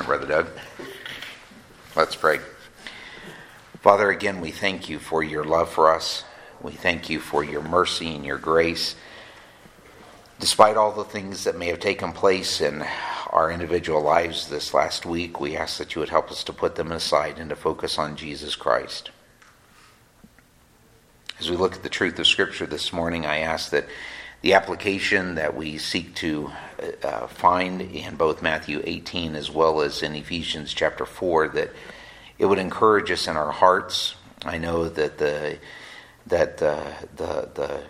Brother Doug. Let's pray. Father, again, we thank you for your love for us. We thank you for your mercy and your grace. Despite all the things that may have taken place in our individual lives this last week, we ask that you would help us to put them aside and to focus on Jesus Christ. As we look at the truth of Scripture this morning, I ask that the application that we seek to uh, find in both Matthew 18 as well as in Ephesians chapter 4 that it would encourage us in our hearts. I know that the that the the, the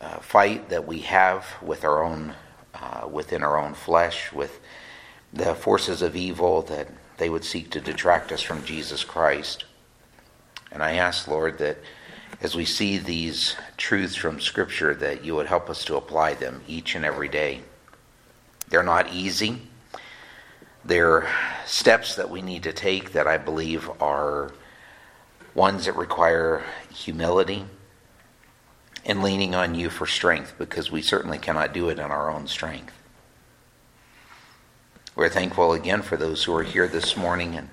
uh, fight that we have with our own uh, within our own flesh with the forces of evil that they would seek to detract us from Jesus Christ. And I ask, Lord, that as we see these truths from Scripture, that you would help us to apply them each and every day. They're not easy. They're steps that we need to take that I believe are ones that require humility and leaning on you for strength because we certainly cannot do it in our own strength. We're thankful again for those who are here this morning and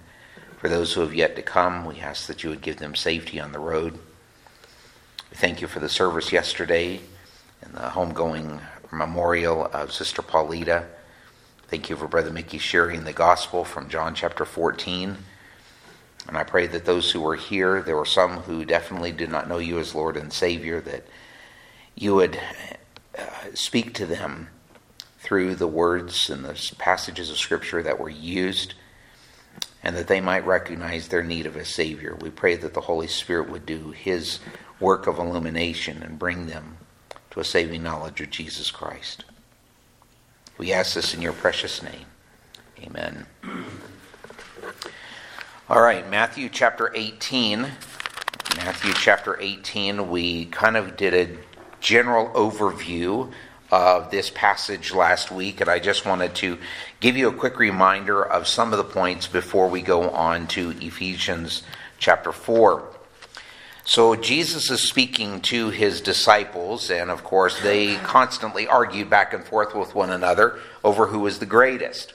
for those who have yet to come. We ask that you would give them safety on the road. We thank you for the service yesterday and the homegoing memorial of Sister Paulita. Thank you for Brother Mickey sharing the gospel from John chapter 14. And I pray that those who were here, there were some who definitely did not know you as Lord and Savior, that you would uh, speak to them through the words and the passages of Scripture that were used, and that they might recognize their need of a Savior. We pray that the Holy Spirit would do His work of illumination and bring them to a saving knowledge of Jesus Christ. We ask this in your precious name. Amen. All right, Matthew chapter 18. Matthew chapter 18, we kind of did a general overview of this passage last week, and I just wanted to give you a quick reminder of some of the points before we go on to Ephesians chapter 4. So Jesus is speaking to his disciples, and of course, they constantly argued back and forth with one another over who was the greatest.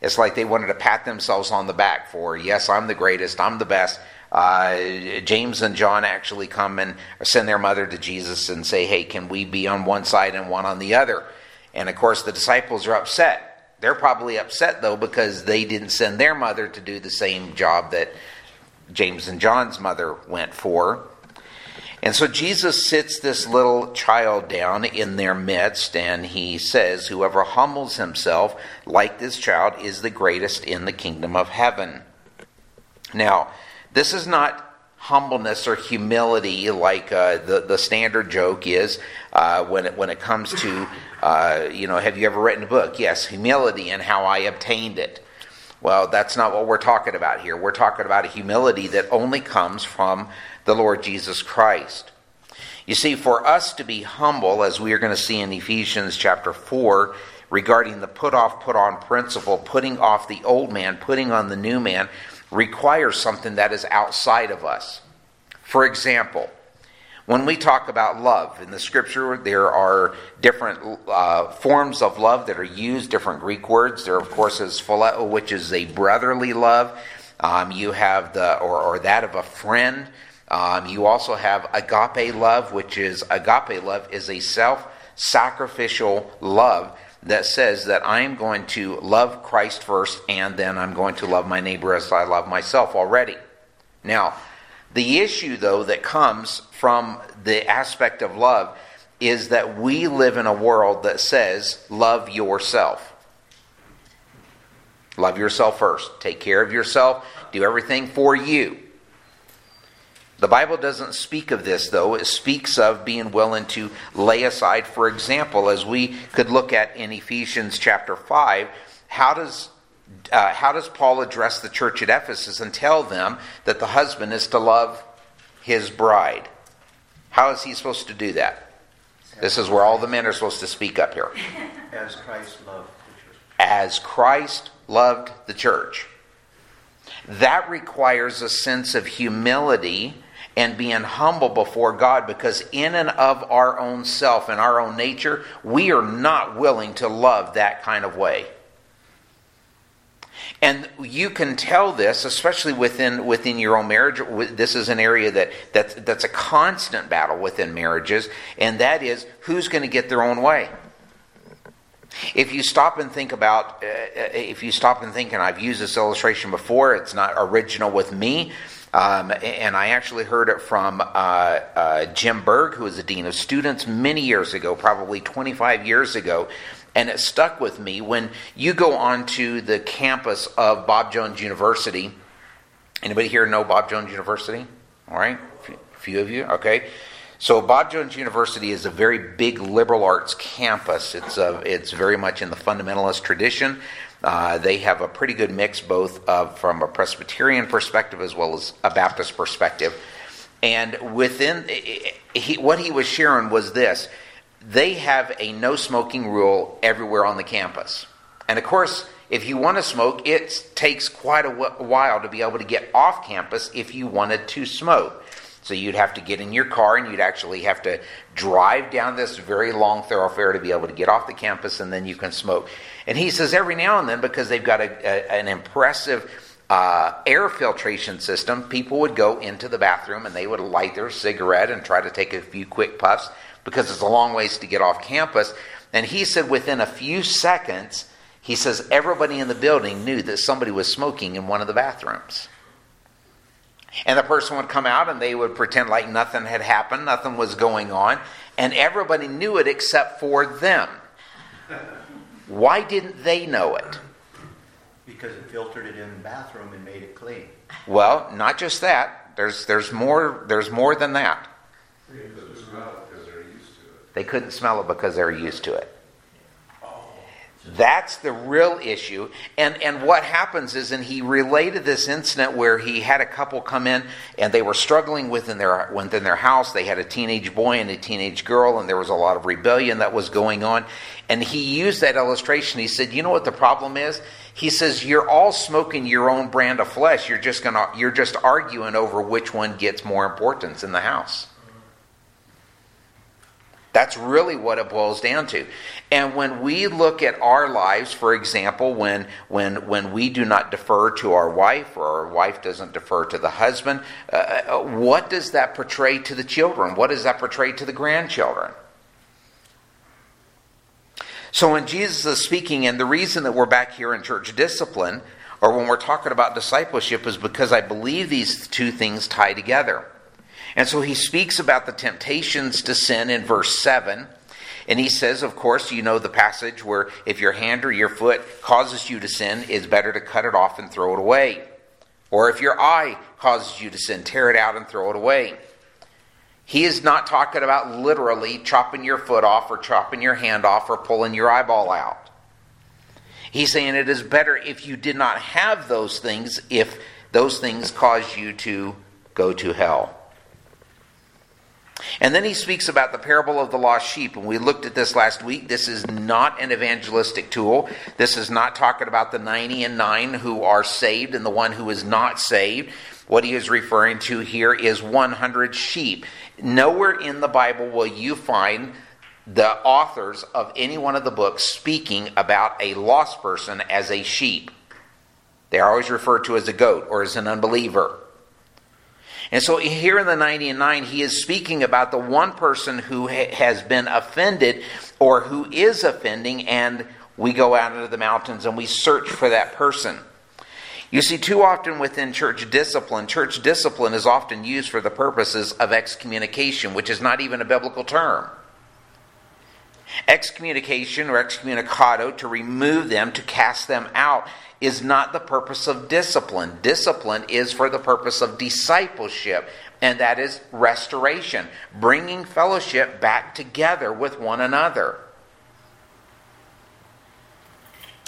It's like they wanted to pat themselves on the back for, yes, I'm the greatest, I'm the best. Uh, James and John actually come and send their mother to Jesus and say, hey, can we be on one side and one on the other? And of course, the disciples are upset. They're probably upset, though, because they didn't send their mother to do the same job that James and John's mother went for. And so Jesus sits this little child down in their midst and he says, Whoever humbles himself like this child is the greatest in the kingdom of heaven. Now, this is not humbleness or humility like uh, the, the standard joke is uh, when, it, when it comes to, uh, you know, have you ever written a book? Yes, humility and how I obtained it. Well, that's not what we're talking about here. We're talking about a humility that only comes from the Lord Jesus Christ. You see, for us to be humble, as we are going to see in Ephesians chapter 4, regarding the put off, put on principle, putting off the old man, putting on the new man, requires something that is outside of us. For example, when we talk about love in the scripture, there are different uh, forms of love that are used, different Greek words. There, of course, is phileo, which is a brotherly love. Um, you have the, or, or that of a friend. Um, you also have agape love, which is agape love is a self sacrificial love that says that I am going to love Christ first and then I'm going to love my neighbor as I love myself already. Now, the issue, though, that comes from the aspect of love is that we live in a world that says, love yourself. Love yourself first. Take care of yourself. Do everything for you. The Bible doesn't speak of this, though. It speaks of being willing to lay aside, for example, as we could look at in Ephesians chapter 5, how does uh, how does Paul address the church at Ephesus and tell them that the husband is to love his bride? How is he supposed to do that? This is where all the men are supposed to speak up here. As Christ loved the church. As Christ loved the church. That requires a sense of humility and being humble before God because, in and of our own self and our own nature, we are not willing to love that kind of way. And you can tell this, especially within within your own marriage. This is an area that that's, that's a constant battle within marriages, and that is who's going to get their own way. If you stop and think about, uh, uh, if you stop and think, and I've used this illustration before, it's not original with me, um, and I actually heard it from uh, uh, Jim Berg, who was the dean of students many years ago, probably 25 years ago, and it stuck with me. When you go onto the campus of Bob Jones University, anybody here know Bob Jones University? All right, a few of you, okay. So Bob Jones University is a very big liberal arts campus. It's a, uh, it's very much in the fundamentalist tradition. Uh, they have a pretty good mix, both from a Presbyterian perspective as well as a Baptist perspective. And within he, what he was sharing was this: they have a no smoking rule everywhere on the campus. And of course, if you want to smoke, it takes quite a while to be able to get off campus if you wanted to smoke. So you'd have to get in your car and you'd actually have to drive down this very long thoroughfare to be able to get off the campus and then you can smoke. And he says every now and then, because they've got a, a, an impressive uh, air filtration system, people would go into the bathroom and they would light their cigarette and try to take a few quick puffs because it's a long ways to get off campus. And he said within a few seconds, he says everybody in the building knew that somebody was smoking in one of the bathrooms. And the person would come out and they would pretend like nothing had happened, nothing was going on, and everybody knew it except for them. Why didn't they know it? Because it filtered it in the bathroom and made it clean. Well, not just that. There's there's more there's more than that. They couldn't smell it because they were used to it. That's the real issue. And and what happens is, and he related this incident where he had a couple come in and they were struggling within their within their house. They had a teenage boy and a teenage girl, and there was a lot of rebellion that was going on. And he used that illustration. He said, "You know what the problem is?" He says, "You're all smoking your own brand of flesh. You're just gonna you're just arguing over which one gets more importance in the house." That's really what it boils down to. And when we look at our lives, for example, when, when, when we do not defer to our wife or our wife doesn't defer to the husband, uh, uh, what does that portray to the children? What does that portray to the grandchildren? So when Jesus is speaking, and the reason that we're back here in church discipline, or when we're talking about discipleship, is because I believe these two things tie together. And so he speaks about the temptations to sin in verse 7. And he says, of course, you know the passage where if your hand or your foot causes you to sin, it's better to cut it off and throw it away. Or if your eye causes you to sin, tear it out and throw it away. He is not talking about literally chopping your foot off or chopping your hand off or pulling your eyeball out. He's saying it is better if you did not have those things, if those things cause you to go to hell. And then he speaks about the parable of the lost sheep. And we looked at this last week. This is not an evangelistic tool. This is not talking about the 90 and 9 who are saved and the one who is not saved. What he is referring to here is 100 sheep. Nowhere in the Bible will you find the authors of any one of the books speaking about a lost person as a sheep. They are always referred to as a goat or as an unbeliever. And so here in the 90 and 9, he is speaking about the one person who ha- has been offended or who is offending, and we go out into the mountains and we search for that person. You see, too often within church discipline, church discipline is often used for the purposes of excommunication, which is not even a biblical term. Excommunication or excommunicado, to remove them, to cast them out, is not the purpose of discipline. Discipline is for the purpose of discipleship, and that is restoration, bringing fellowship back together with one another.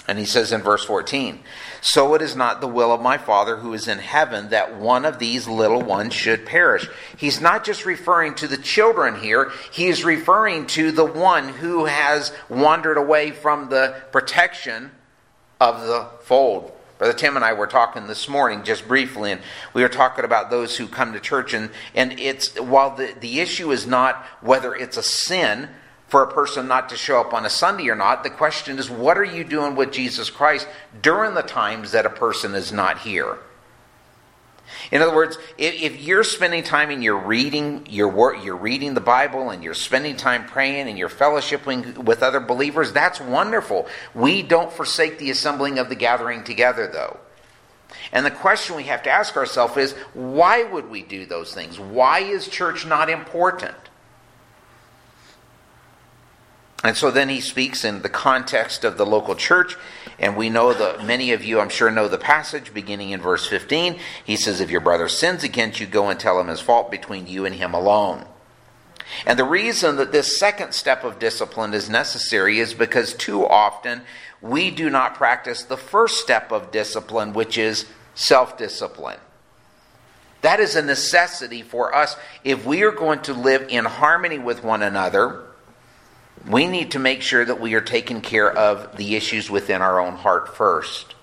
And he says in verse 14, So it is not the will of my Father who is in heaven that one of these little ones should perish. He's not just referring to the children here, he is referring to the one who has wandered away from the protection of the fold. Brother Tim and I were talking this morning just briefly, and we were talking about those who come to church. And, and it's while the, the issue is not whether it's a sin for a person not to show up on a Sunday or not. The question is, what are you doing with Jesus Christ during the times that a person is not here? In other words, if, you're spending time and you're reading your work, you're reading the Bible and you're spending time praying and you're fellowshipping with other believers, that's wonderful. We don't forsake the assembling of the gathering together, though. And the question we have to ask ourselves is why would we do those things? Why is church not important? And so then he speaks in the context of the local church, and we know that many of you, I'm sure, know the passage beginning in verse 15. He says, If your brother sins against you, go and tell him his fault between you and him alone. And the reason that this second step of discipline is necessary is because too often we do not practice the first step of discipline, which is self discipline. That is a necessity for us if we are going to live in harmony with one another we need to make sure that we are taking care of the issues within our own heart first.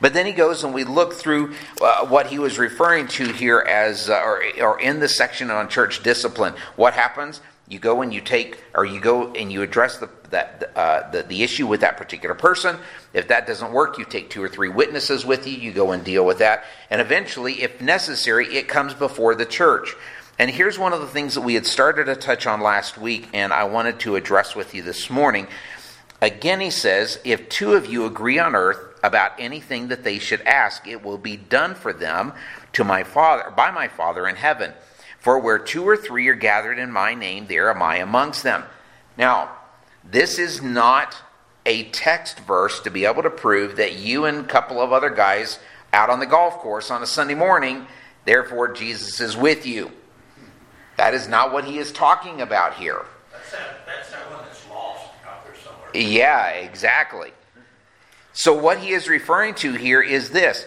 But then he goes and we look through uh, what he was referring to here as, uh, or, or in the section on church discipline. What happens? You go and you take, or you go and you address the, that, uh, the, the issue with that particular person. If that doesn't work, you take two or three witnesses with you. You go and deal with that. And eventually, if necessary, it comes before the church. And here's one of the things that we had started to touch on last week, and I wanted to address with you this morning. Again, he says, If two of you agree on earth about anything that they should ask, it will be done for them to my Father, by my Father in heaven. For where two or three are gathered in my name, there am I amongst them. Now, this is not a text verse to be able to prove that you and a couple of other guys out on the golf course on a Sunday morning, therefore Jesus is with you. That is not what he is talking about here. That's that, that's that one that's lost out there somewhere. Yeah, exactly. So, what he is referring to here is this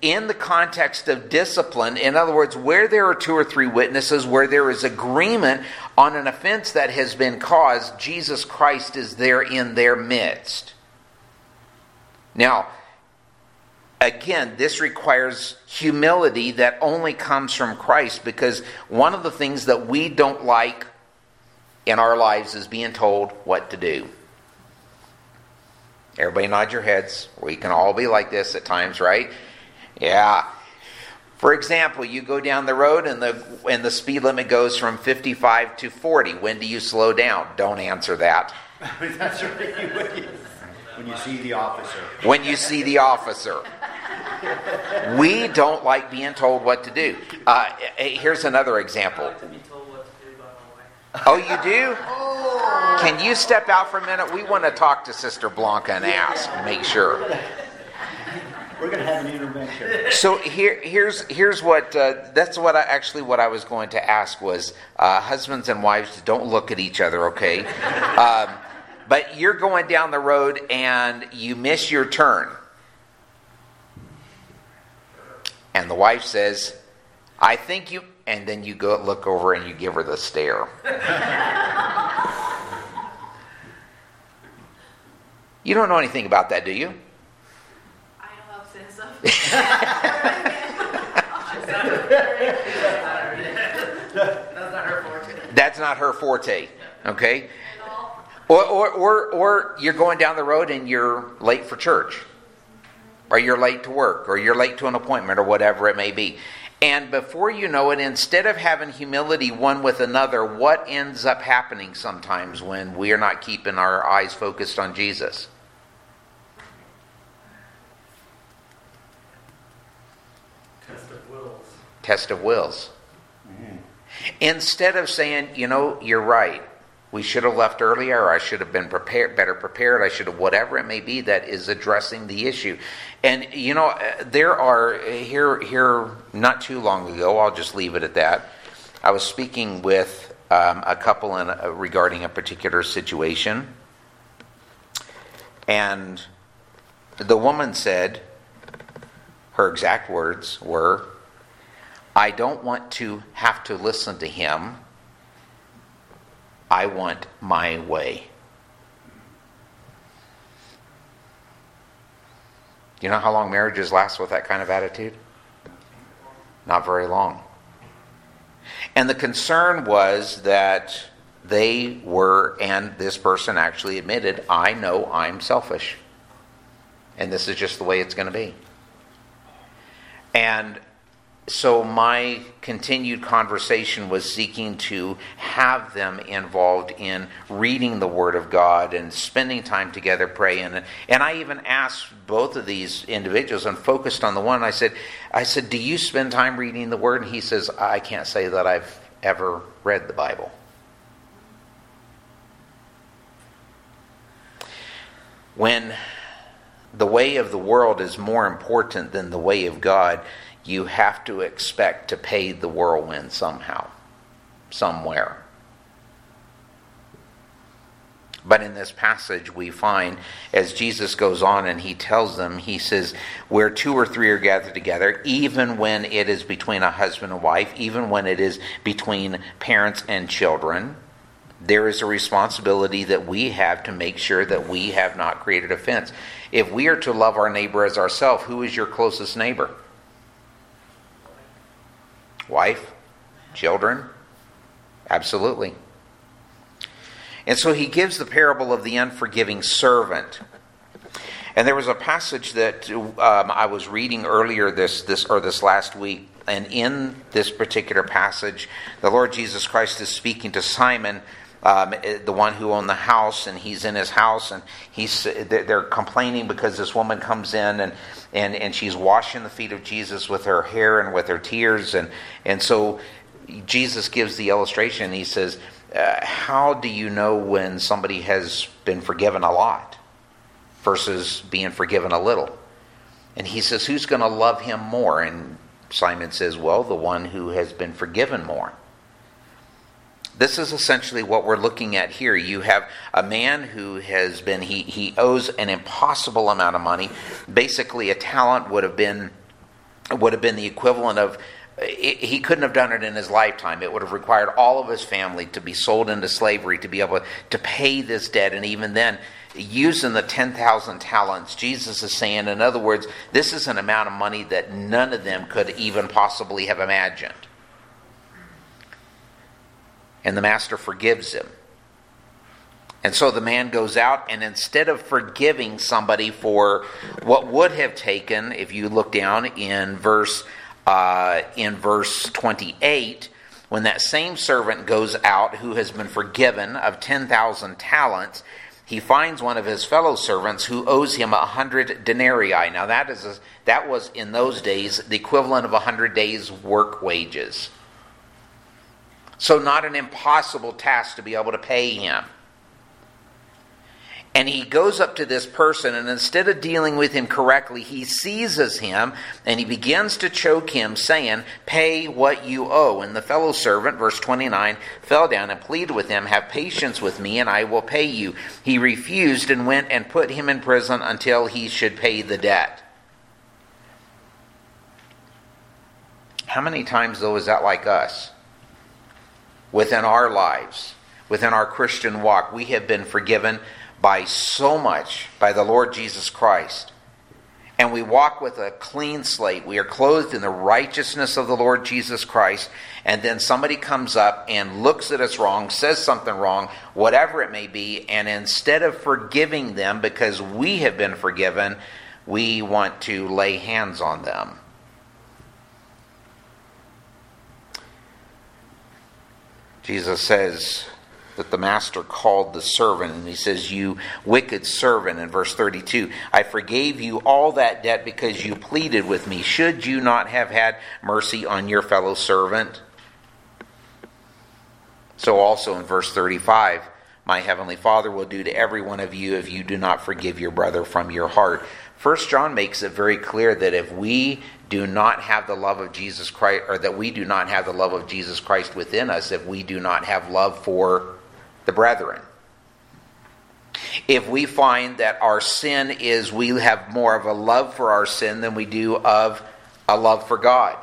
in the context of discipline, in other words, where there are two or three witnesses, where there is agreement on an offense that has been caused, Jesus Christ is there in their midst. Now, again, this requires humility that only comes from Christ because one of the things that we don't like in our lives is being told what to do. Everybody nod your heads. We can all be like this at times, right? Yeah. For example, you go down the road and the and the speed limit goes from 55 to 40. When do you slow down? Don't answer that. That's right. When you see the officer. When you see the officer. We don't like being told what to do. Uh, here's another example. Oh, you do? Can you step out for a minute? We want to talk to Sister Blanca and ask, make sure. We're going to have an intervention. So here, here's here's what uh, that's what I actually what I was going to ask was uh, husbands and wives don't look at each other, okay? Um, but you're going down the road and you miss your turn. And the wife says, I think you, and then you go look over and you give her the stare. you don't know anything about that, do you? I know I've said something. That's not her forte. That's not her forte, okay? Or, or, or, or you're going down the road and you're late for church, or you're late to work, or you're late to an appointment, or whatever it may be. And before you know it, instead of having humility one with another, what ends up happening sometimes when we are not keeping our eyes focused on Jesus? Test of wills. Test of wills. Mm-hmm. Instead of saying, you know, you're right, we should have left earlier, or I should have been prepared, better prepared, I should have, whatever it may be that is addressing the issue. And, you know, there are, here, here not too long ago, I'll just leave it at that, I was speaking with um, a couple in, uh, regarding a particular situation, and the woman said, her exact words were, I don't want to have to listen to him. I want my way. You know how long marriages last with that kind of attitude? Not very long. And the concern was that they were, and this person actually admitted, I know I'm selfish. And this is just the way it's going to be. And so my continued conversation was seeking to have them involved in reading the Word of God and spending time together praying. And I even asked both of these individuals and focused on the one. I said, I said, Do you spend time reading the Word? And he says, I can't say that I've ever read the Bible. When the way of the world is more important than the way of God, you have to expect to pay the whirlwind somehow, somewhere. But in this passage, we find as Jesus goes on and he tells them, he says, Where two or three are gathered together, even when it is between a husband and wife, even when it is between parents and children, there is a responsibility that we have to make sure that we have not created offense. If we are to love our neighbor as ourselves, who is your closest neighbor? Wife? Children? Absolutely. And so he gives the parable of the unforgiving servant. And there was a passage that um, I was reading earlier this, this or this last week, and in this particular passage, the Lord Jesus Christ is speaking to Simon um, eh, the one who owned the house, and he's in his house, and he's they're complaining because this woman comes in and and and she's washing the feet of Jesus with her hair and with her tears, and and so Jesus gives the illustration. He says, uh, "How do you know when somebody has been forgiven a lot versus being forgiven a little?" And he says, "Who's going to love him more?" And Simon says, "Well, the one who has been forgiven more." This is essentially what we're looking at here. You have a man who has been, he, he owes an impossible amount of money. Basically, a talent would have been, would have been the equivalent of, he couldn't have done it in his lifetime. It would have required all of his family to be sold into slavery to be able to pay this debt. And even then, using the 10,000 talents, Jesus is saying, in other words, this is an amount of money that none of them could even possibly have imagined and the master forgives him. And so the man goes out, and instead of forgiving somebody for what would have taken, if you look down in verse uh, in verse 28, when that same servant goes out who has been forgiven of 10,000 talents, he finds one of his fellow servants who owes him a hundred denarii. Now that is a, that was in those days the equivalent of a hundred days' work wages. So, not an impossible task to be able to pay him. And he goes up to this person, and instead of dealing with him correctly, he seizes him and he begins to choke him, saying, Pay what you owe. And the fellow servant, verse 29, fell down and pleaded with him, Have patience with me, and I will pay you. He refused and went and put him in prison until he should pay the debt. How many times, though, is that like us? Within our lives, within our Christian walk. We have been forgiven by so much by the Lord Jesus Christ. And we walk with a clean slate. We are clothed in the righteousness of the Lord Jesus Christ. And then somebody comes up and looks at us wrong, says something wrong, whatever it may be. And instead of forgiving them because we have been forgiven, we want to lay hands on them Jesus says that the master called the servant, and he says, You wicked servant, in verse 32, I forgave you all that debt because you pleaded with me. Should you not have had mercy on your fellow servant? So, also in verse 35, my heavenly Father will do to every one of you if you do not forgive your brother from your heart. First John makes it very clear that if we do not have the love of Jesus Christ, or that we do not have the love of Jesus Christ within us if we do not have love for the brethren. If we find that our sin is we have more of a love for our sin than we do of a love for God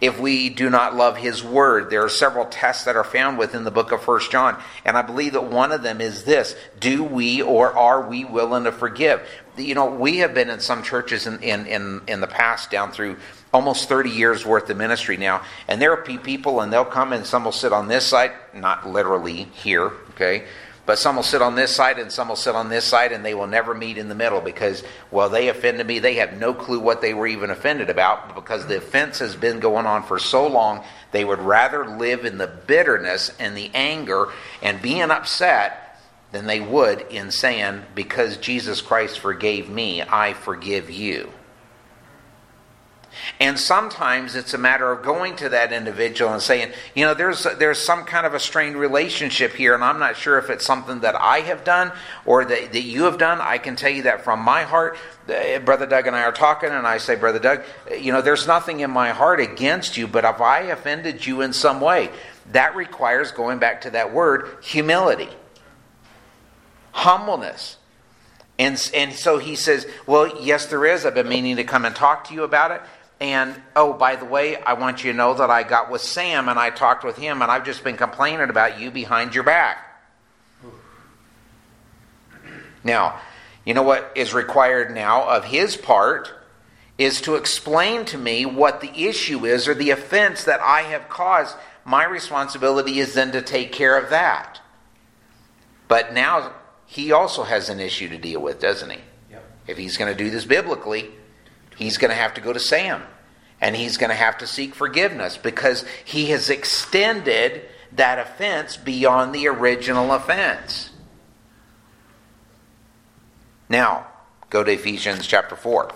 if we do not love his word. There are several tests that are found within the book of First John, and I believe that one of them is this do we or are we willing to forgive? You know, we have been in some churches in, in, in, in the past down through almost 30 years worth of ministry now. And there be people, and they'll come and some will sit on this side, not literally here, okay? But some will sit on this side and some will sit on this side, and they will never meet in the middle because, well, they offended me. They have no clue what they were even offended about because the offense has been going on for so long. They would rather live in the bitterness and the anger and being upset than they would in saying, Because Jesus Christ forgave me, I forgive you. And sometimes it's a matter of going to that individual and saying, you know, there's there's some kind of a strained relationship here, and I'm not sure if it's something that I have done or that, that you have done. I can tell you that from my heart. Eh, Brother Doug and I are talking, and I say, Brother Doug, eh, you know, there's nothing in my heart against you, but if I offended you in some way, that requires going back to that word, humility, humbleness. And, and so he says, Well, yes, there is. I've been meaning to come and talk to you about it. And oh, by the way, I want you to know that I got with Sam and I talked with him, and I've just been complaining about you behind your back. Now, you know what is required now of his part is to explain to me what the issue is or the offense that I have caused. My responsibility is then to take care of that. But now he also has an issue to deal with, doesn't he? Yep. If he's going to do this biblically, he's going to have to go to Sam and he's going to have to seek forgiveness because he has extended that offense beyond the original offense. Now, go to Ephesians chapter 4.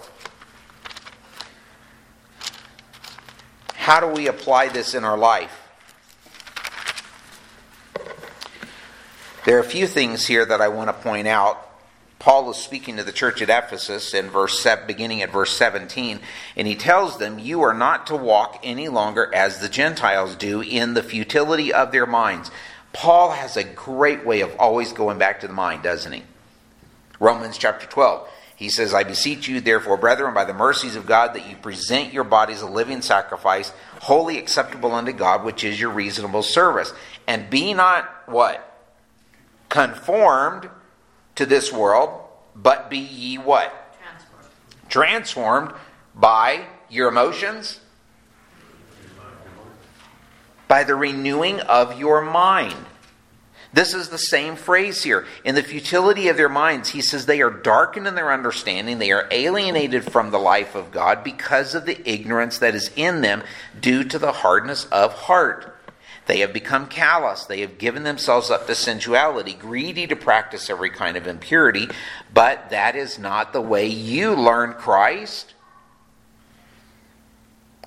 How do we apply this in our life? There are a few things here that I want to point out Paul is speaking to the church at Ephesus in verse beginning at verse 17, and he tells them, "You are not to walk any longer as the Gentiles do in the futility of their minds." Paul has a great way of always going back to the mind, doesn't he? Romans chapter 12. He says, I beseech you, therefore, brethren, by the mercies of God, that you present your bodies a living sacrifice, wholly acceptable unto God, which is your reasonable service. And be not what? Conformed to this world, but be ye what? Transformed. Transformed by your emotions? By the renewing of your mind. This is the same phrase here. In the futility of their minds, he says they are darkened in their understanding. They are alienated from the life of God because of the ignorance that is in them due to the hardness of heart. They have become callous. They have given themselves up to sensuality, greedy to practice every kind of impurity. But that is not the way you learn Christ.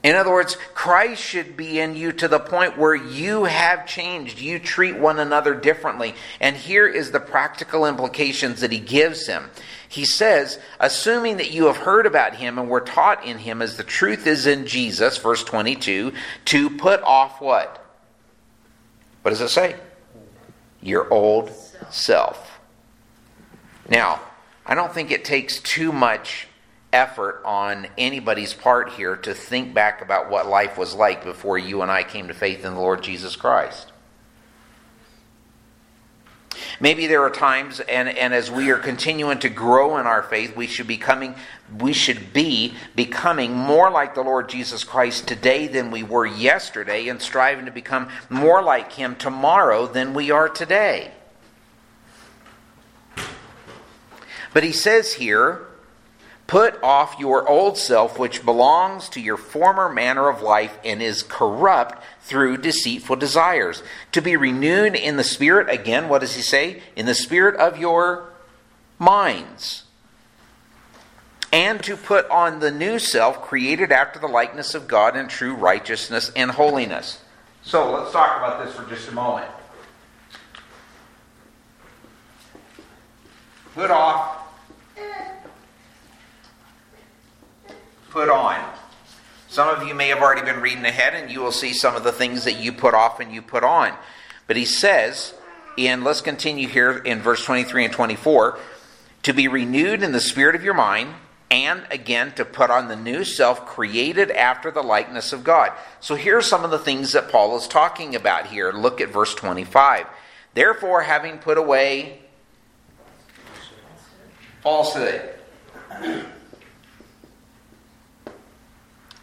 In other words, Christ should be in you to the point where you have changed. You treat one another differently. And here is the practical implications that he gives him. He says, assuming that you have heard about him and were taught in him as the truth is in Jesus, verse 22, to put off what? What does it say? Your old self. Now, I don't think it takes too much effort on anybody's part here to think back about what life was like before you and I came to faith in the Lord Jesus Christ. Maybe there are times, and, and as we are continuing to grow in our faith, we should be coming, we should be becoming more like the Lord Jesus Christ today than we were yesterday, and striving to become more like Him tomorrow than we are today. But he says here, Put off your old self, which belongs to your former manner of life and is corrupt through deceitful desires. To be renewed in the spirit, again, what does he say? In the spirit of your minds. And to put on the new self, created after the likeness of God in true righteousness and holiness. So let's talk about this for just a moment. Put off put on. Some of you may have already been reading ahead and you will see some of the things that you put off and you put on. But he says, in let's continue here in verse 23 and 24, to be renewed in the spirit of your mind, and again to put on the new self created after the likeness of God. So here are some of the things that Paul is talking about here. Look at verse 25. Therefore, having put away falsehood.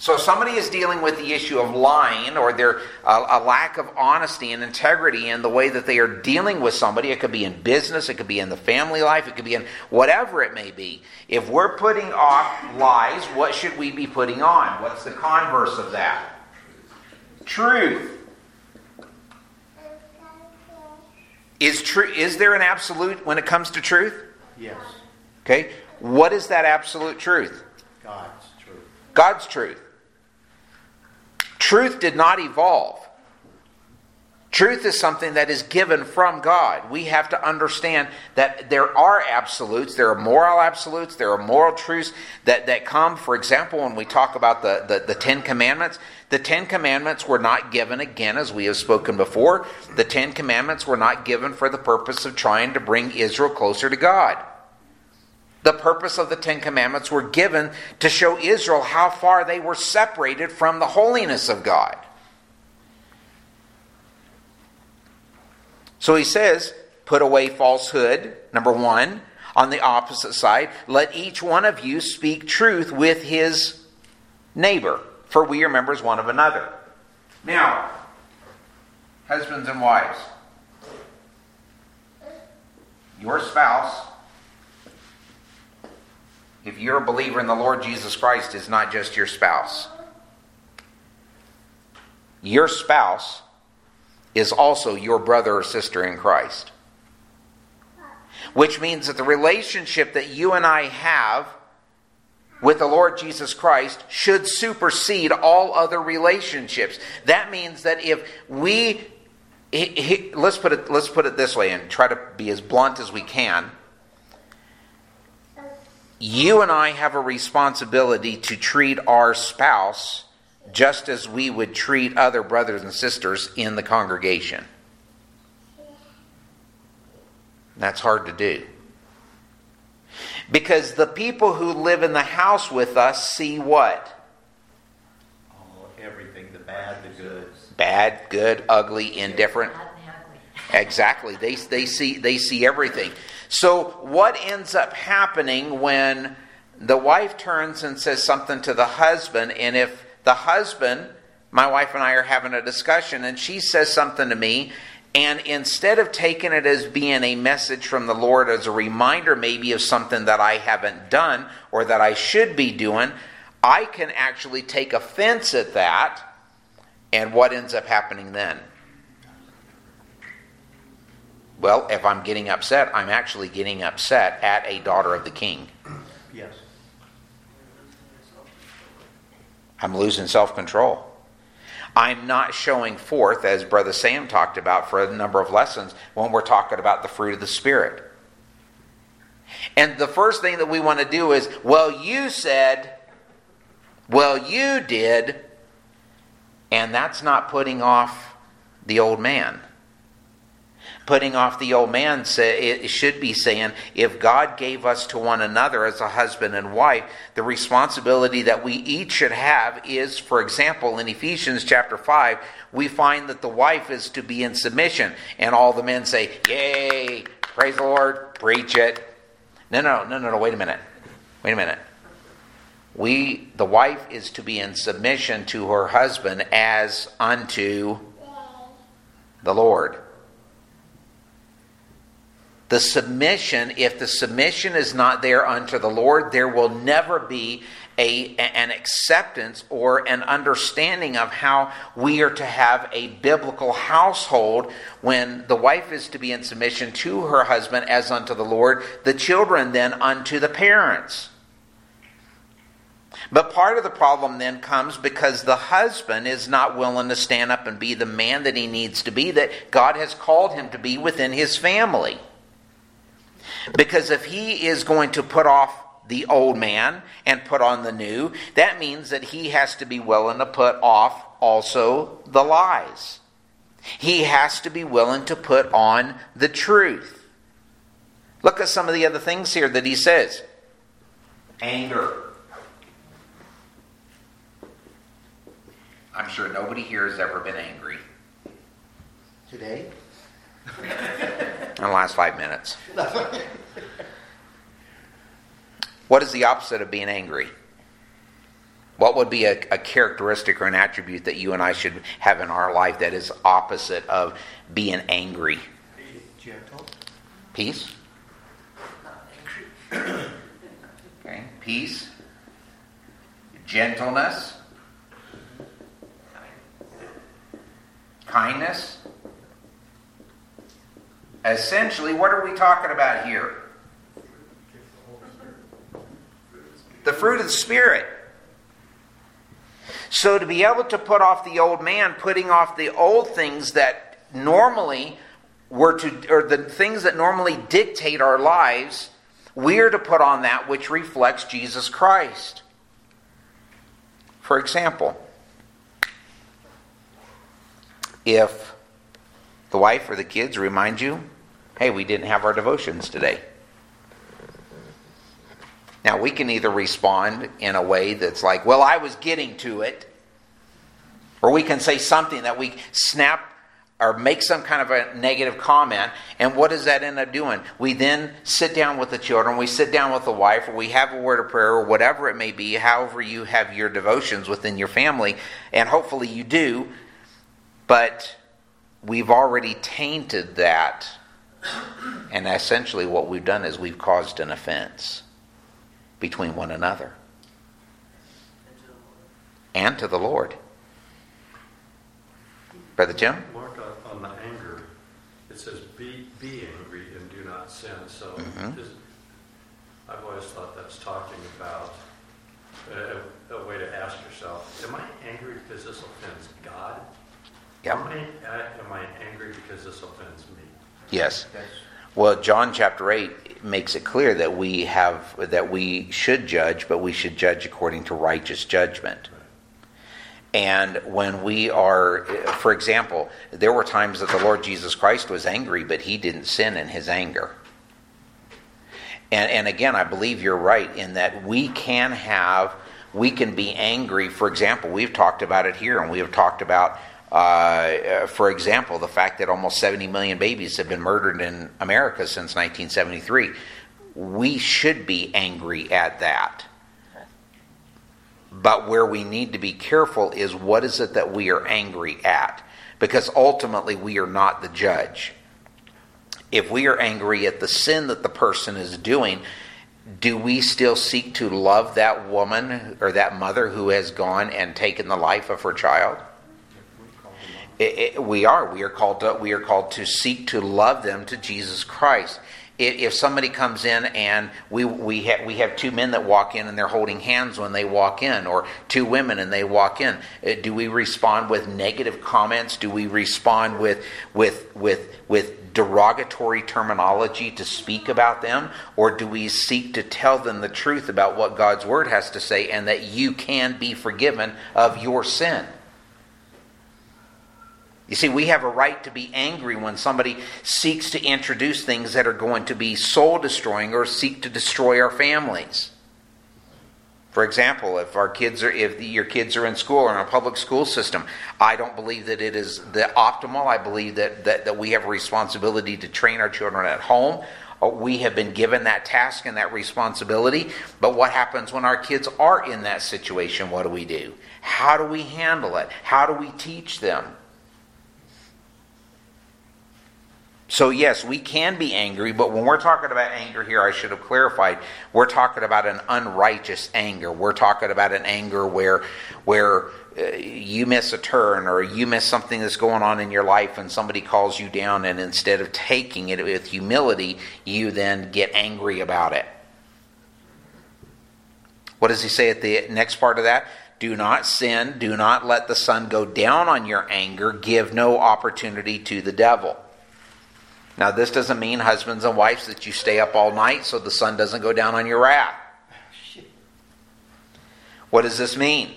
So, somebody is dealing with the issue of lying or their uh, a lack of honesty and integrity in the way that they are dealing with somebody, it could be in business, it could be in the family life, it could be in whatever it may be. If we're putting off lies, what should we be putting on? What's the converse of that? Truth. Is true is there an absolute when it comes to truth? Yes, Okay? What is that absolute truth? God's truth. God's truth. Truth did not evolve. Truth is something that is given from God. We have to understand that there are absolutes, there are moral absolutes, there are moral truths that, that come. For example, when we talk about the, the, the Ten Commandments, the Ten Commandments were not given, again, as we have spoken before, the Ten Commandments were not given for the purpose of trying to bring Israel closer to God. The purpose of the Ten Commandments were given to show Israel how far they were separated from the holiness of God. So he says, put away falsehood, number one. On the opposite side, let each one of you speak truth with his neighbor, for we are members one of another. Now, husbands and wives, your spouse if you're a believer in the Lord Jesus Christ, is not just your spouse. Your spouse is also your brother or sister in Christ. Which means that the relationship that you and I have with the Lord Jesus Christ should supersede all other relationships. That means that if we he, he, let's put it let's put it this way and try to be as blunt as we can you and I have a responsibility to treat our spouse just as we would treat other brothers and sisters in the congregation. That's hard to do. Because the people who live in the house with us see what? All, everything, the bad, the good. Bad, good, ugly, indifferent. Exactly. They, they, see, they see everything. So, what ends up happening when the wife turns and says something to the husband, and if the husband, my wife and I are having a discussion, and she says something to me, and instead of taking it as being a message from the Lord, as a reminder maybe of something that I haven't done or that I should be doing, I can actually take offense at that. And what ends up happening then? Well, if I'm getting upset, I'm actually getting upset at a daughter of the king. Yes. I'm losing self control. I'm not showing forth, as Brother Sam talked about for a number of lessons, when we're talking about the fruit of the Spirit. And the first thing that we want to do is, well, you said, well, you did, and that's not putting off the old man putting off the old man say, it should be saying if god gave us to one another as a husband and wife the responsibility that we each should have is for example in ephesians chapter 5 we find that the wife is to be in submission. And all the men say yay praise the lord preach it. No no no no no wait a minute. Wait a minute. We the wife is to be in submission to her husband as unto the lord the submission, if the submission is not there unto the Lord, there will never be a, an acceptance or an understanding of how we are to have a biblical household when the wife is to be in submission to her husband as unto the Lord, the children then unto the parents. But part of the problem then comes because the husband is not willing to stand up and be the man that he needs to be, that God has called him to be within his family. Because if he is going to put off the old man and put on the new, that means that he has to be willing to put off also the lies. He has to be willing to put on the truth. Look at some of the other things here that he says anger. I'm sure nobody here has ever been angry. Today? In the last five minutes. what is the opposite of being angry? What would be a, a characteristic or an attribute that you and I should have in our life that is opposite of being angry? Gentle. Peace? Okay. Peace, gentleness, kindness. Essentially, what are we talking about here? The fruit of the Spirit. So, to be able to put off the old man, putting off the old things that normally were to, or the things that normally dictate our lives, we are to put on that which reflects Jesus Christ. For example, if the wife or the kids remind you, hey, we didn't have our devotions today. Now, we can either respond in a way that's like, well, I was getting to it, or we can say something that we snap or make some kind of a negative comment. And what does that end up doing? We then sit down with the children, we sit down with the wife, or we have a word of prayer, or whatever it may be, however you have your devotions within your family, and hopefully you do, but we've already tainted that. And essentially, what we've done is we've caused an offense between one another and to the Lord. Brother Jim? Mark, on- the anger, it says, "Be be angry and do not sin." So Mhm. is- I've always thought that's talking about a a way to ask yourself, am I angry because this offends God? Yep. Am I uh, am I angry because this offends me? Yes. Well, John chapter 8 makes it clear that we have that we should judge, but we should judge according to righteous judgment. And when we are, for example, there were times that the Lord Jesus Christ was angry, but he didn't sin in his anger. And, and again, I believe you're right in that we can have, we can be angry. For example, we've talked about it here, and we have talked about, uh, for example, the fact that almost 70 million babies have been murdered in America since 1973. We should be angry at that. But where we need to be careful is what is it that we are angry at? Because ultimately, we are not the judge. If we are angry at the sin that the person is doing, do we still seek to love that woman or that mother who has gone and taken the life of her child? It, it, we are. We are called to. We are called to seek to love them to Jesus Christ. If, if somebody comes in and we we have we have two men that walk in and they're holding hands when they walk in, or two women and they walk in, uh, do we respond with negative comments? Do we respond with with with with derogatory terminology to speak about them, or do we seek to tell them the truth about what God's word has to say and that you can be forgiven of your sin? You see, we have a right to be angry when somebody seeks to introduce things that are going to be soul destroying or seek to destroy our families. For example, if our kids are if your kids are in school or in a public school system, I don't believe that it is the optimal. I believe that, that, that we have a responsibility to train our children at home. Uh, We have been given that task and that responsibility. But what happens when our kids are in that situation? What do we do? How do we handle it? How do we teach them? So, yes, we can be angry, but when we're talking about anger here, I should have clarified, we're talking about an unrighteous anger. We're talking about an anger where, where uh, you miss a turn or you miss something that's going on in your life and somebody calls you down, and instead of taking it with humility, you then get angry about it. What does he say at the next part of that? Do not sin. Do not let the sun go down on your anger. Give no opportunity to the devil. Now, this doesn't mean, husbands and wives, that you stay up all night so the sun doesn't go down on your wrath. What does this mean?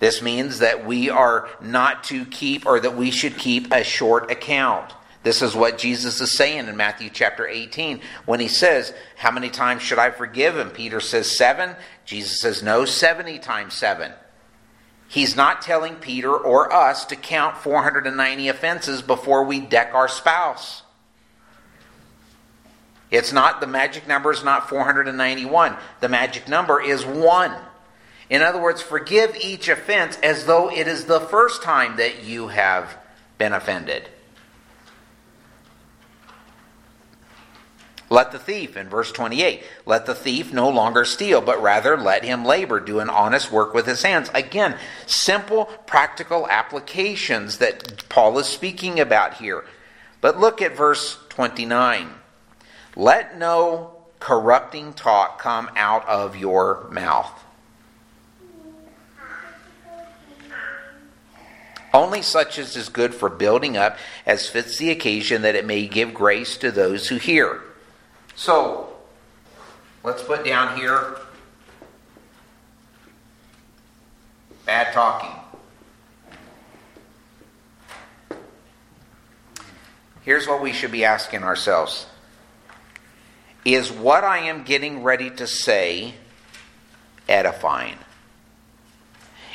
This means that we are not to keep, or that we should keep a short account. This is what Jesus is saying in Matthew chapter 18 when he says, How many times should I forgive? And Peter says, Seven. Jesus says, No, 70 times seven. He's not telling Peter or us to count 490 offenses before we deck our spouse. It's not, the magic number is not 491. The magic number is one. In other words, forgive each offense as though it is the first time that you have been offended. Let the thief, in verse 28, let the thief no longer steal, but rather let him labor, do an honest work with his hands. Again, simple, practical applications that Paul is speaking about here. But look at verse 29. Let no corrupting talk come out of your mouth. Only such as is good for building up, as fits the occasion, that it may give grace to those who hear. So, let's put down here bad talking. Here's what we should be asking ourselves Is what I am getting ready to say edifying?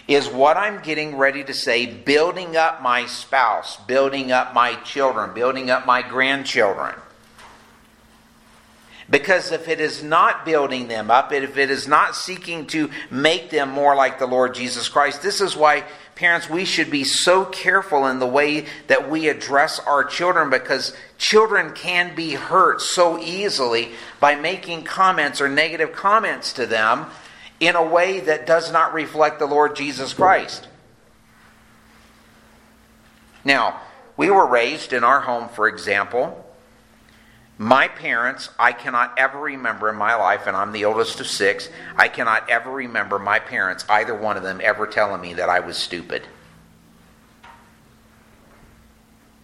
Is what I'm getting ready to say building up my spouse, building up my children, building up my grandchildren? Because if it is not building them up, if it is not seeking to make them more like the Lord Jesus Christ, this is why, parents, we should be so careful in the way that we address our children because children can be hurt so easily by making comments or negative comments to them in a way that does not reflect the Lord Jesus Christ. Now, we were raised in our home, for example, my parents, I cannot ever remember in my life, and I'm the oldest of six, I cannot ever remember my parents, either one of them, ever telling me that I was stupid.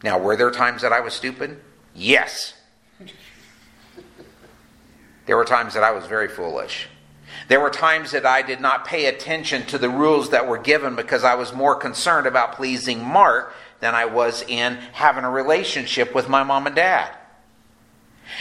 Now, were there times that I was stupid? Yes. There were times that I was very foolish. There were times that I did not pay attention to the rules that were given because I was more concerned about pleasing Mark than I was in having a relationship with my mom and dad.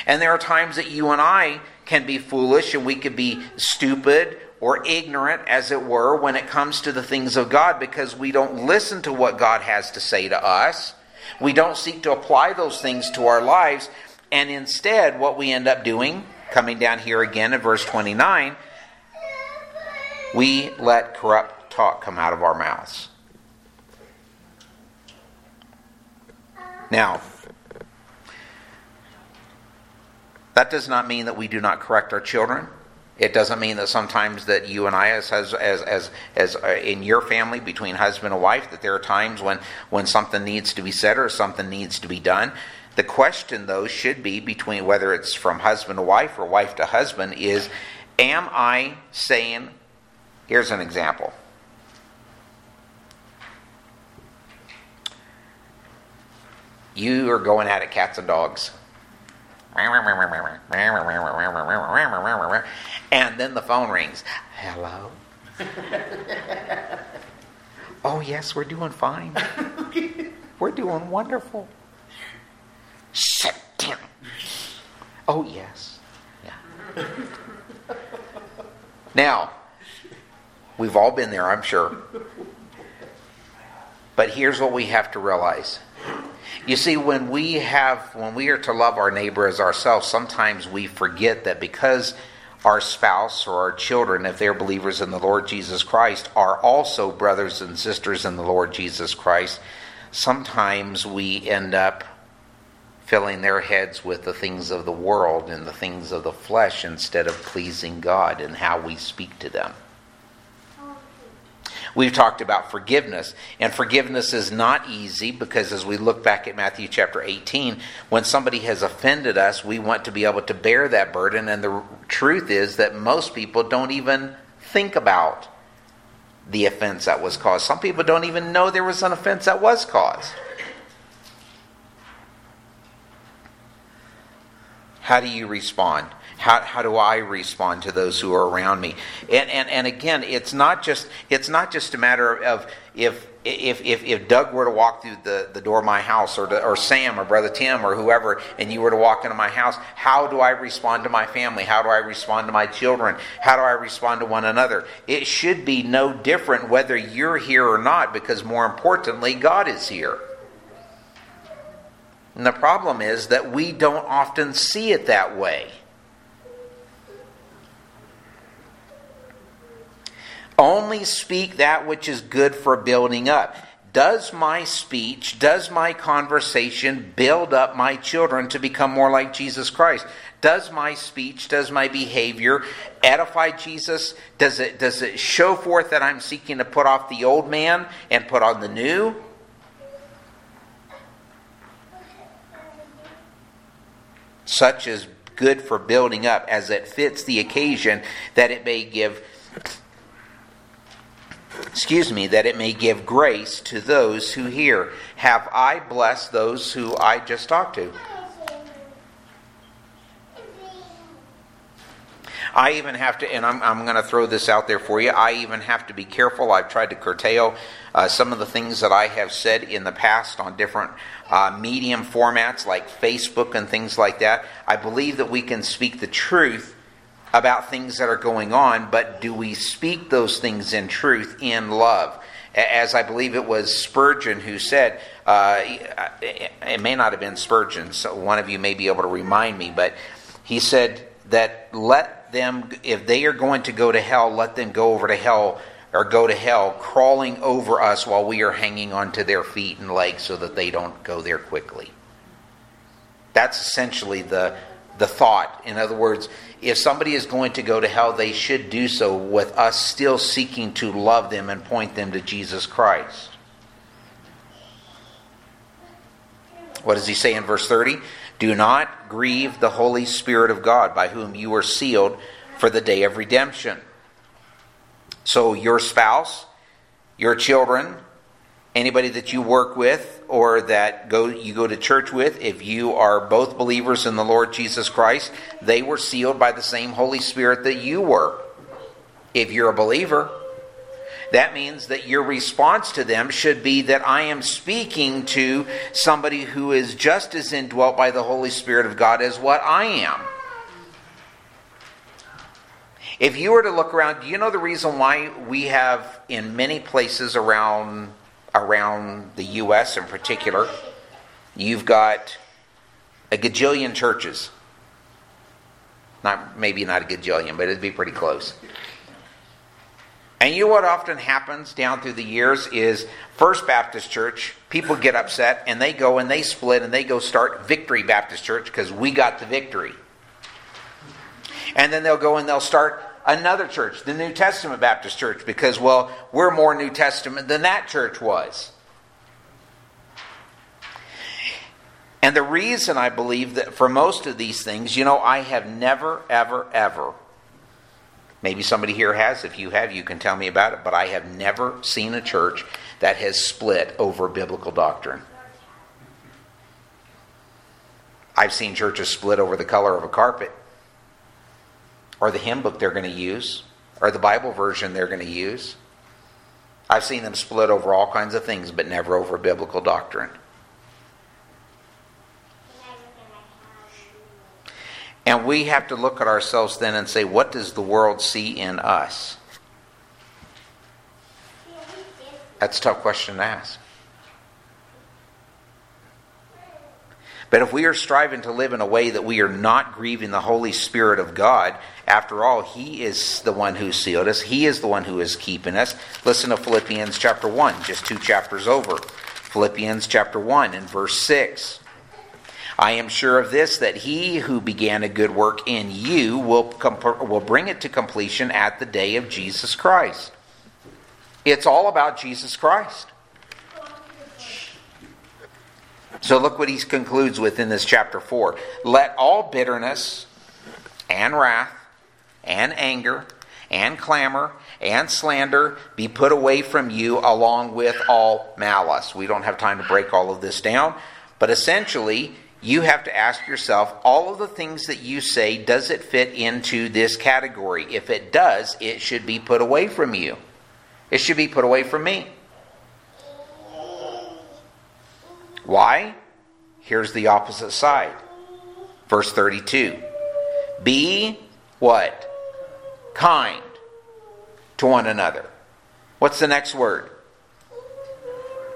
And there are times that you and I can be foolish and we could be stupid or ignorant, as it were, when it comes to the things of God because we don't listen to what God has to say to us. We don't seek to apply those things to our lives. And instead, what we end up doing, coming down here again in verse 29, we let corrupt talk come out of our mouths. Now, That does not mean that we do not correct our children. It doesn't mean that sometimes that you and I, as as as as, uh, in your family between husband and wife, that there are times when when something needs to be said or something needs to be done. The question, though, should be between whether it's from husband to wife or wife to husband is, am I saying? Here's an example. You are going at it, cats and dogs and then the phone rings. Hello? oh, yes, we're doing fine. we're doing wonderful. Sit down. Oh, yes. Yeah. now, we've all been there, I'm sure. But here's what we have to realize you see, when we have, when we are to love our neighbor as ourselves, sometimes we forget that because our spouse or our children, if they're believers in the Lord Jesus Christ, are also brothers and sisters in the Lord Jesus Christ, sometimes we end up filling their heads with the things of the world and the things of the flesh instead of pleasing God in how we speak to them. We've talked about forgiveness, and forgiveness is not easy because as we look back at Matthew chapter 18, when somebody has offended us, we want to be able to bear that burden, and the truth is that most people don't even think about the offense that was caused. Some people don't even know there was an offense that was caused. How do you respond? How, how do I respond to those who are around me? And, and, and again, it's not just it's not just a matter of if if, if, if Doug were to walk through the, the door of my house, or, to, or Sam, or Brother Tim, or whoever, and you were to walk into my house, how do I respond to my family? How do I respond to my children? How do I respond to one another? It should be no different whether you're here or not, because more importantly, God is here. And the problem is that we don't often see it that way. Only speak that which is good for building up. Does my speech, does my conversation build up my children to become more like Jesus Christ? Does my speech, does my behavior edify Jesus? Does it, does it show forth that I'm seeking to put off the old man and put on the new? Such as good for building up as it fits the occasion that it may give excuse me, that it may give grace to those who hear. Have I blessed those who I just talked to? I even have to, and I'm, I'm going to throw this out there for you. I even have to be careful. I've tried to curtail uh, some of the things that I have said in the past on different uh, medium formats like Facebook and things like that. I believe that we can speak the truth about things that are going on, but do we speak those things in truth, in love? As I believe it was Spurgeon who said, uh, it may not have been Spurgeon, so one of you may be able to remind me, but he said that let them, if they are going to go to hell, let them go over to hell or go to hell crawling over us while we are hanging onto their feet and legs so that they don't go there quickly. That's essentially the, the thought. In other words, if somebody is going to go to hell, they should do so with us still seeking to love them and point them to Jesus Christ. What does he say in verse 30? Do not grieve the Holy Spirit of God, by whom you are sealed for the day of redemption. So, your spouse, your children, anybody that you work with or that go you go to church with if you are both believers in the Lord Jesus Christ they were sealed by the same holy spirit that you were if you're a believer that means that your response to them should be that I am speaking to somebody who is just as indwelt by the Holy Spirit of God as what I am. If you were to look around, do you know the reason why we have in many places around around the U.S. in particular, you've got a gajillion churches. Not maybe not a gajillion, but it'd be pretty close. And you know what often happens down through the years is First Baptist Church, people get upset and they go and they split and they go start Victory Baptist Church because we got the victory. And then they'll go and they'll start another church, the New Testament Baptist Church, because, well, we're more New Testament than that church was. And the reason I believe that for most of these things, you know, I have never, ever, ever, maybe somebody here has, if you have, you can tell me about it, but I have never seen a church that has split over biblical doctrine. I've seen churches split over the color of a carpet or the hymn book they're going to use, or the Bible version they're going to use. I've seen them split over all kinds of things, but never over biblical doctrine. And we have to look at ourselves then and say, what does the world see in us? That's a tough question to ask. But if we are striving to live in a way that we are not grieving the Holy Spirit of God, after all, He is the one who sealed us. He is the one who is keeping us. Listen to Philippians chapter 1, just two chapters over. Philippians chapter 1 and verse 6. I am sure of this, that he who began a good work in you will, comp- will bring it to completion at the day of Jesus Christ. It's all about Jesus Christ. So look what he concludes with in this chapter 4. Let all bitterness and wrath and anger and clamor and slander be put away from you along with all malice. We don't have time to break all of this down, but essentially, you have to ask yourself all of the things that you say, does it fit into this category? If it does, it should be put away from you. It should be put away from me. Why? Here's the opposite side. Verse 32. Be what? Kind to one another. What's the next word?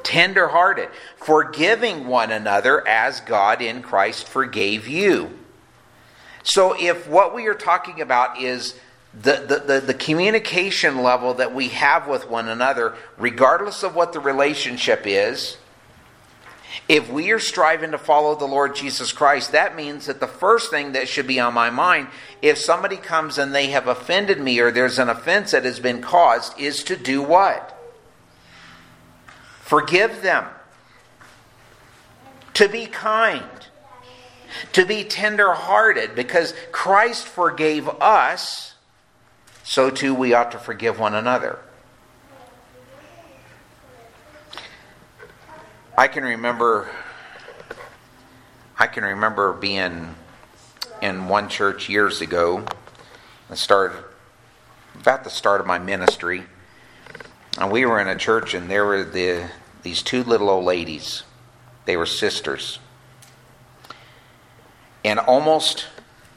Tenderhearted, forgiving one another as God in Christ forgave you. So, if what we are talking about is the, the, the, the communication level that we have with one another, regardless of what the relationship is, if we are striving to follow the Lord Jesus Christ, that means that the first thing that should be on my mind, if somebody comes and they have offended me or there's an offense that has been caused, is to do what? Forgive them. To be kind. To be tender hearted. Because Christ forgave us, so too we ought to forgive one another. I can remember I can remember being in one church years ago. I started about the start of my ministry. And we were in a church and there were the these two little old ladies. They were sisters. And almost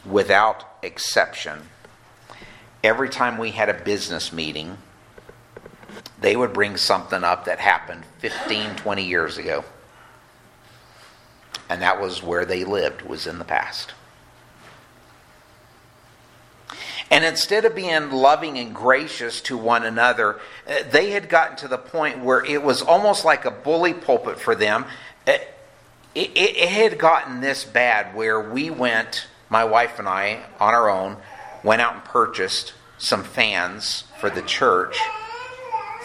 without exception, every time we had a business meeting, they would bring something up that happened 15, 20 years ago. And that was where they lived, was in the past. And instead of being loving and gracious to one another, uh, they had gotten to the point where it was almost like a bully pulpit for them. Uh, it, it, it had gotten this bad where we went, my wife and I, on our own, went out and purchased some fans for the church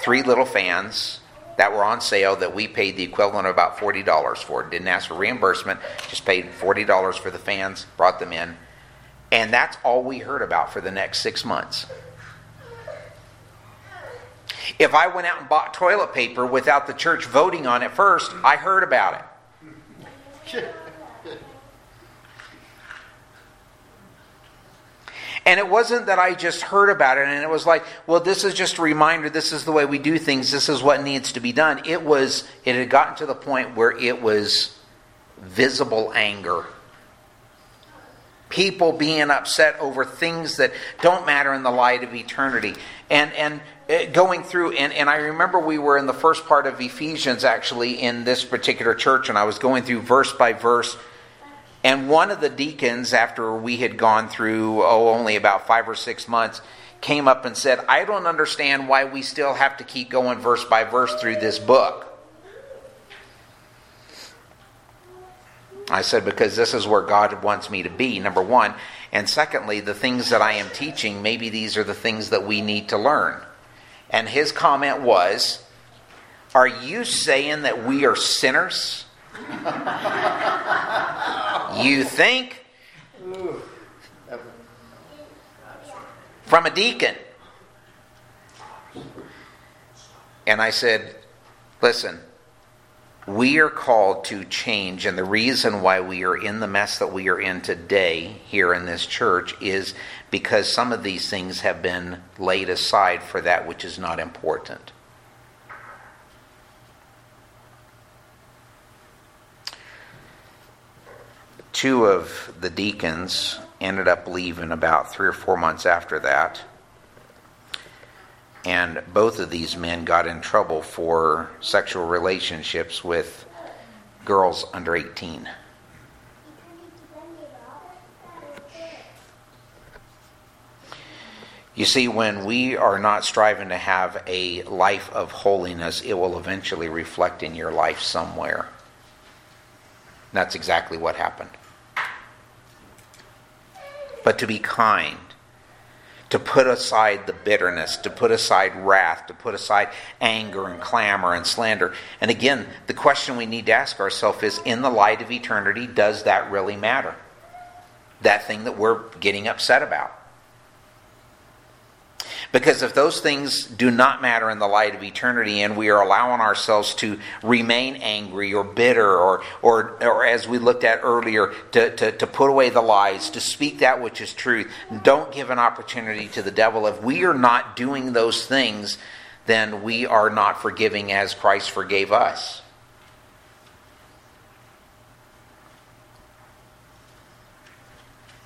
three little fans that were on sale that we paid the equivalent of about $40 for. Didn't ask for reimbursement, just paid $40 for the fans, brought them in. And that's all we heard about for the next six months. If I went out and bought toilet paper without the church voting on it first, I heard about it. And it wasn't that I just heard about it and it was like, well, this is just a reminder, this is the way we do things, this is what needs to be done. It was, it had gotten to the point where it was visible anger. People being upset over things that don't matter in the light of eternity. And, and uh, going through, and, and I remember we were in the first part of Ephesians actually in this particular church, and I was going through verse by verse and one of the deacons, after we had gone through, oh, only about five or six months, came up and said, I don't understand why we still have to keep going verse by verse through this book. I said, because this is where God wants me to be, number one. And secondly, the things that I am teaching, maybe these are the things that we need to learn. And his comment was, Are you saying that we are sinners? You think? From a deacon. And I said, Listen, we are called to change, and the reason why we are in the mess that we are in today here in this church is because some of these things have been laid aside for that which is not important. Two of the deacons ended up leaving about three or four months after that. And both of these men got in trouble for sexual relationships with girls under 18. You see, when we are not striving to have a life of holiness, it will eventually reflect in your life somewhere. That's exactly what happened but to be kind, to put aside the bitterness, to put aside wrath, to put aside anger and clamor and slander. And again, the question we need to ask ourselves is in the light of eternity, does that really matter? That thing that we're getting upset about. Because if those things do not matter in the light of eternity and we are allowing ourselves to remain angry or bitter or, or, or as we looked at earlier, to, to, to put away the lies, to speak that which is truth, don't give an opportunity to the devil. If we are not doing those things, then we are not forgiving as Christ forgave us.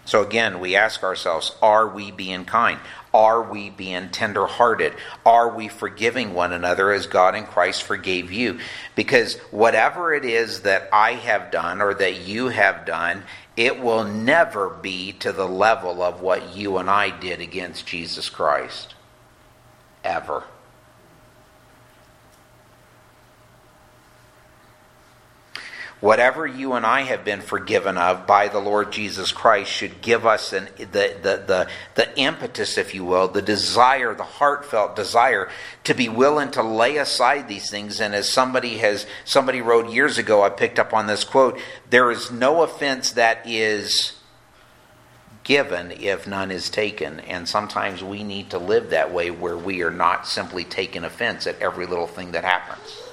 So again, we ask ourselves are we being kind? Are we being tenderhearted? Are we forgiving one another as God in Christ forgave you? Because whatever it is that I have done or that you have done, it will never be to the level of what you and I did against Jesus Christ. Ever. Whatever you and I have been forgiven of by the Lord Jesus Christ should give us an, the, the, the, the impetus, if you will, the desire, the heartfelt desire to be willing to lay aside these things. And as somebody has, somebody wrote years ago, I picked up on this quote, there is no offense that is given if none is taken. And sometimes we need to live that way where we are not simply taking offense at every little thing that happens.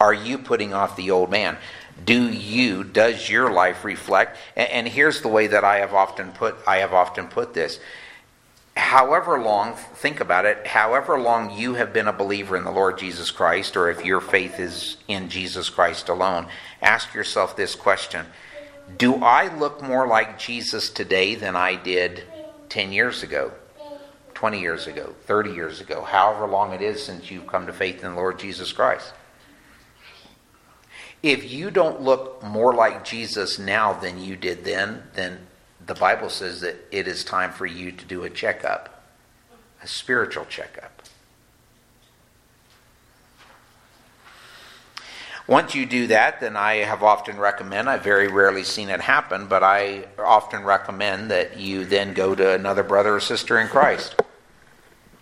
Are you putting off the old man? Do you, does your life reflect? And, and here's the way that I have often put, I have often put this. However long, think about it, however long you have been a believer in the Lord Jesus Christ, or if your faith is in Jesus Christ alone, ask yourself this question Do I look more like Jesus today than I did 10 years ago, 20 years ago, 30 years ago, however long it is since you've come to faith in the Lord Jesus Christ? If you don't look more like Jesus now than you did then, then the Bible says that it is time for you to do a checkup, a spiritual checkup. Once you do that, then I have often recommend, I've very rarely seen it happen, but I often recommend that you then go to another brother or sister in Christ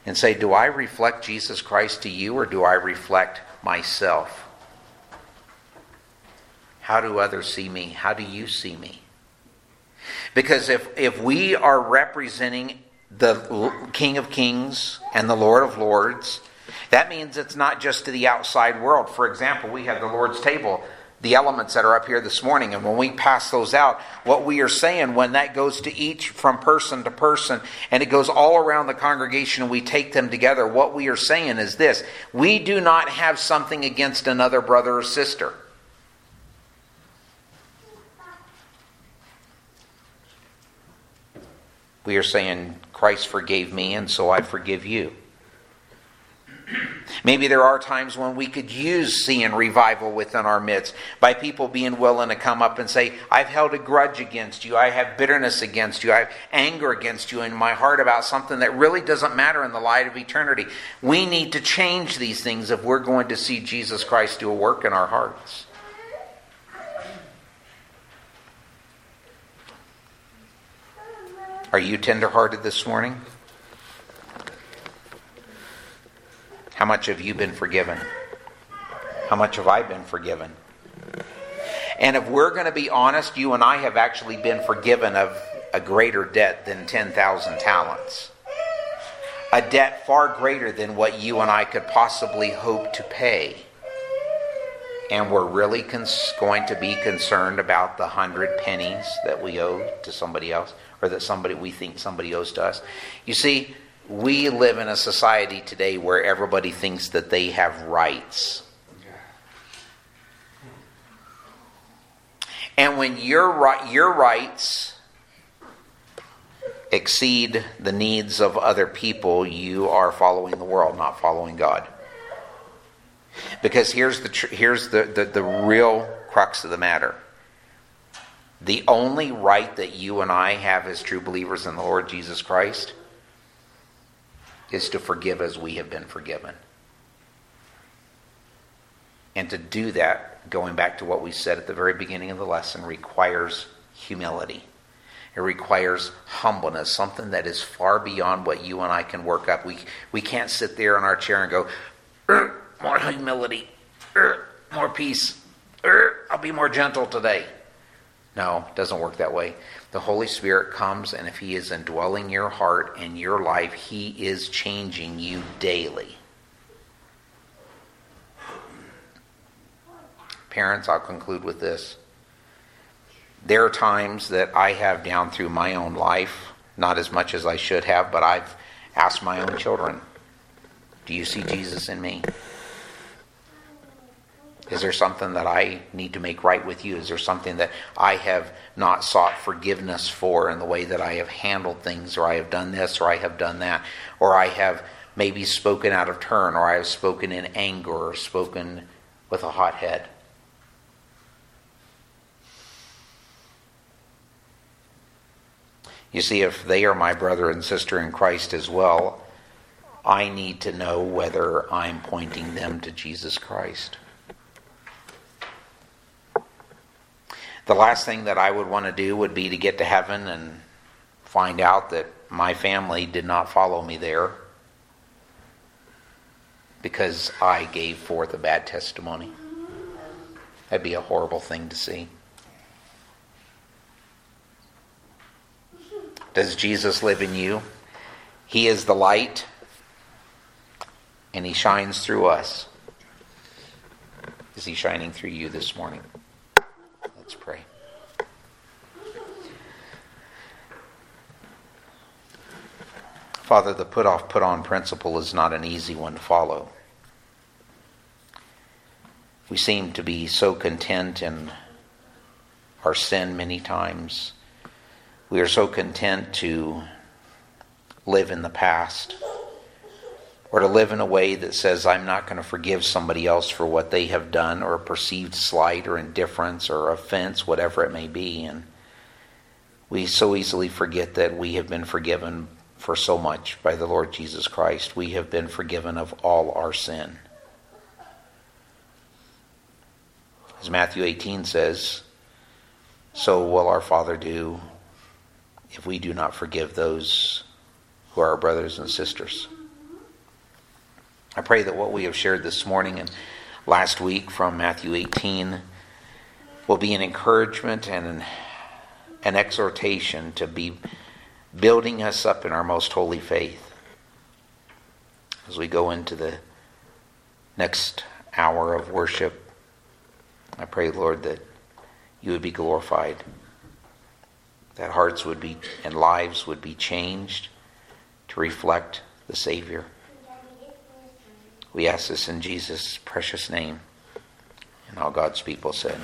and say, Do I reflect Jesus Christ to you or do I reflect myself? How do others see me? How do you see me? Because if, if we are representing the King of Kings and the Lord of Lords, that means it's not just to the outside world. For example, we have the Lord's table, the elements that are up here this morning, and when we pass those out, what we are saying when that goes to each from person to person and it goes all around the congregation and we take them together, what we are saying is this we do not have something against another brother or sister. We are saying, Christ forgave me, and so I forgive you. Maybe there are times when we could use seeing revival within our midst by people being willing to come up and say, I've held a grudge against you. I have bitterness against you. I have anger against you in my heart about something that really doesn't matter in the light of eternity. We need to change these things if we're going to see Jesus Christ do a work in our hearts. Are you tenderhearted this morning? How much have you been forgiven? How much have I been forgiven? And if we're going to be honest, you and I have actually been forgiven of a greater debt than 10,000 talents. A debt far greater than what you and I could possibly hope to pay. And we're really cons- going to be concerned about the hundred pennies that we owe to somebody else or that somebody we think somebody owes to us. You see, we live in a society today where everybody thinks that they have rights. And when your your rights exceed the needs of other people, you are following the world, not following God. Because here's the here's the, the, the real crux of the matter. The only right that you and I have as true believers in the Lord Jesus Christ is to forgive as we have been forgiven. And to do that, going back to what we said at the very beginning of the lesson, requires humility. It requires humbleness, something that is far beyond what you and I can work up. We, we can't sit there in our chair and go, er, more humility, er, more peace, er, I'll be more gentle today. No, it doesn't work that way. The Holy Spirit comes, and if He is indwelling your heart and your life, He is changing you daily. Parents, I'll conclude with this. There are times that I have down through my own life, not as much as I should have, but I've asked my own children, Do you see Jesus in me? Is there something that I need to make right with you? Is there something that I have not sought forgiveness for in the way that I have handled things, or I have done this, or I have done that, or I have maybe spoken out of turn, or I have spoken in anger, or spoken with a hot head? You see, if they are my brother and sister in Christ as well, I need to know whether I'm pointing them to Jesus Christ. The last thing that I would want to do would be to get to heaven and find out that my family did not follow me there because I gave forth a bad testimony. That'd be a horrible thing to see. Does Jesus live in you? He is the light, and He shines through us. Is He shining through you this morning? Let's pray. Father, the put off, put on principle is not an easy one to follow. We seem to be so content in our sin many times. We are so content to live in the past or to live in a way that says, I'm not going to forgive somebody else for what they have done, or a perceived slight, or indifference, or offense, whatever it may be. And we so easily forget that we have been forgiven for so much by the Lord Jesus Christ. We have been forgiven of all our sin. As Matthew 18 says, so will our Father do if we do not forgive those who are our brothers and sisters. I pray that what we have shared this morning and last week from Matthew 18 will be an encouragement and an, an exhortation to be building us up in our most holy faith as we go into the next hour of worship. I pray, Lord, that you would be glorified, that hearts would be and lives would be changed to reflect the Savior. We ask this in Jesus' precious name. And all God's people said,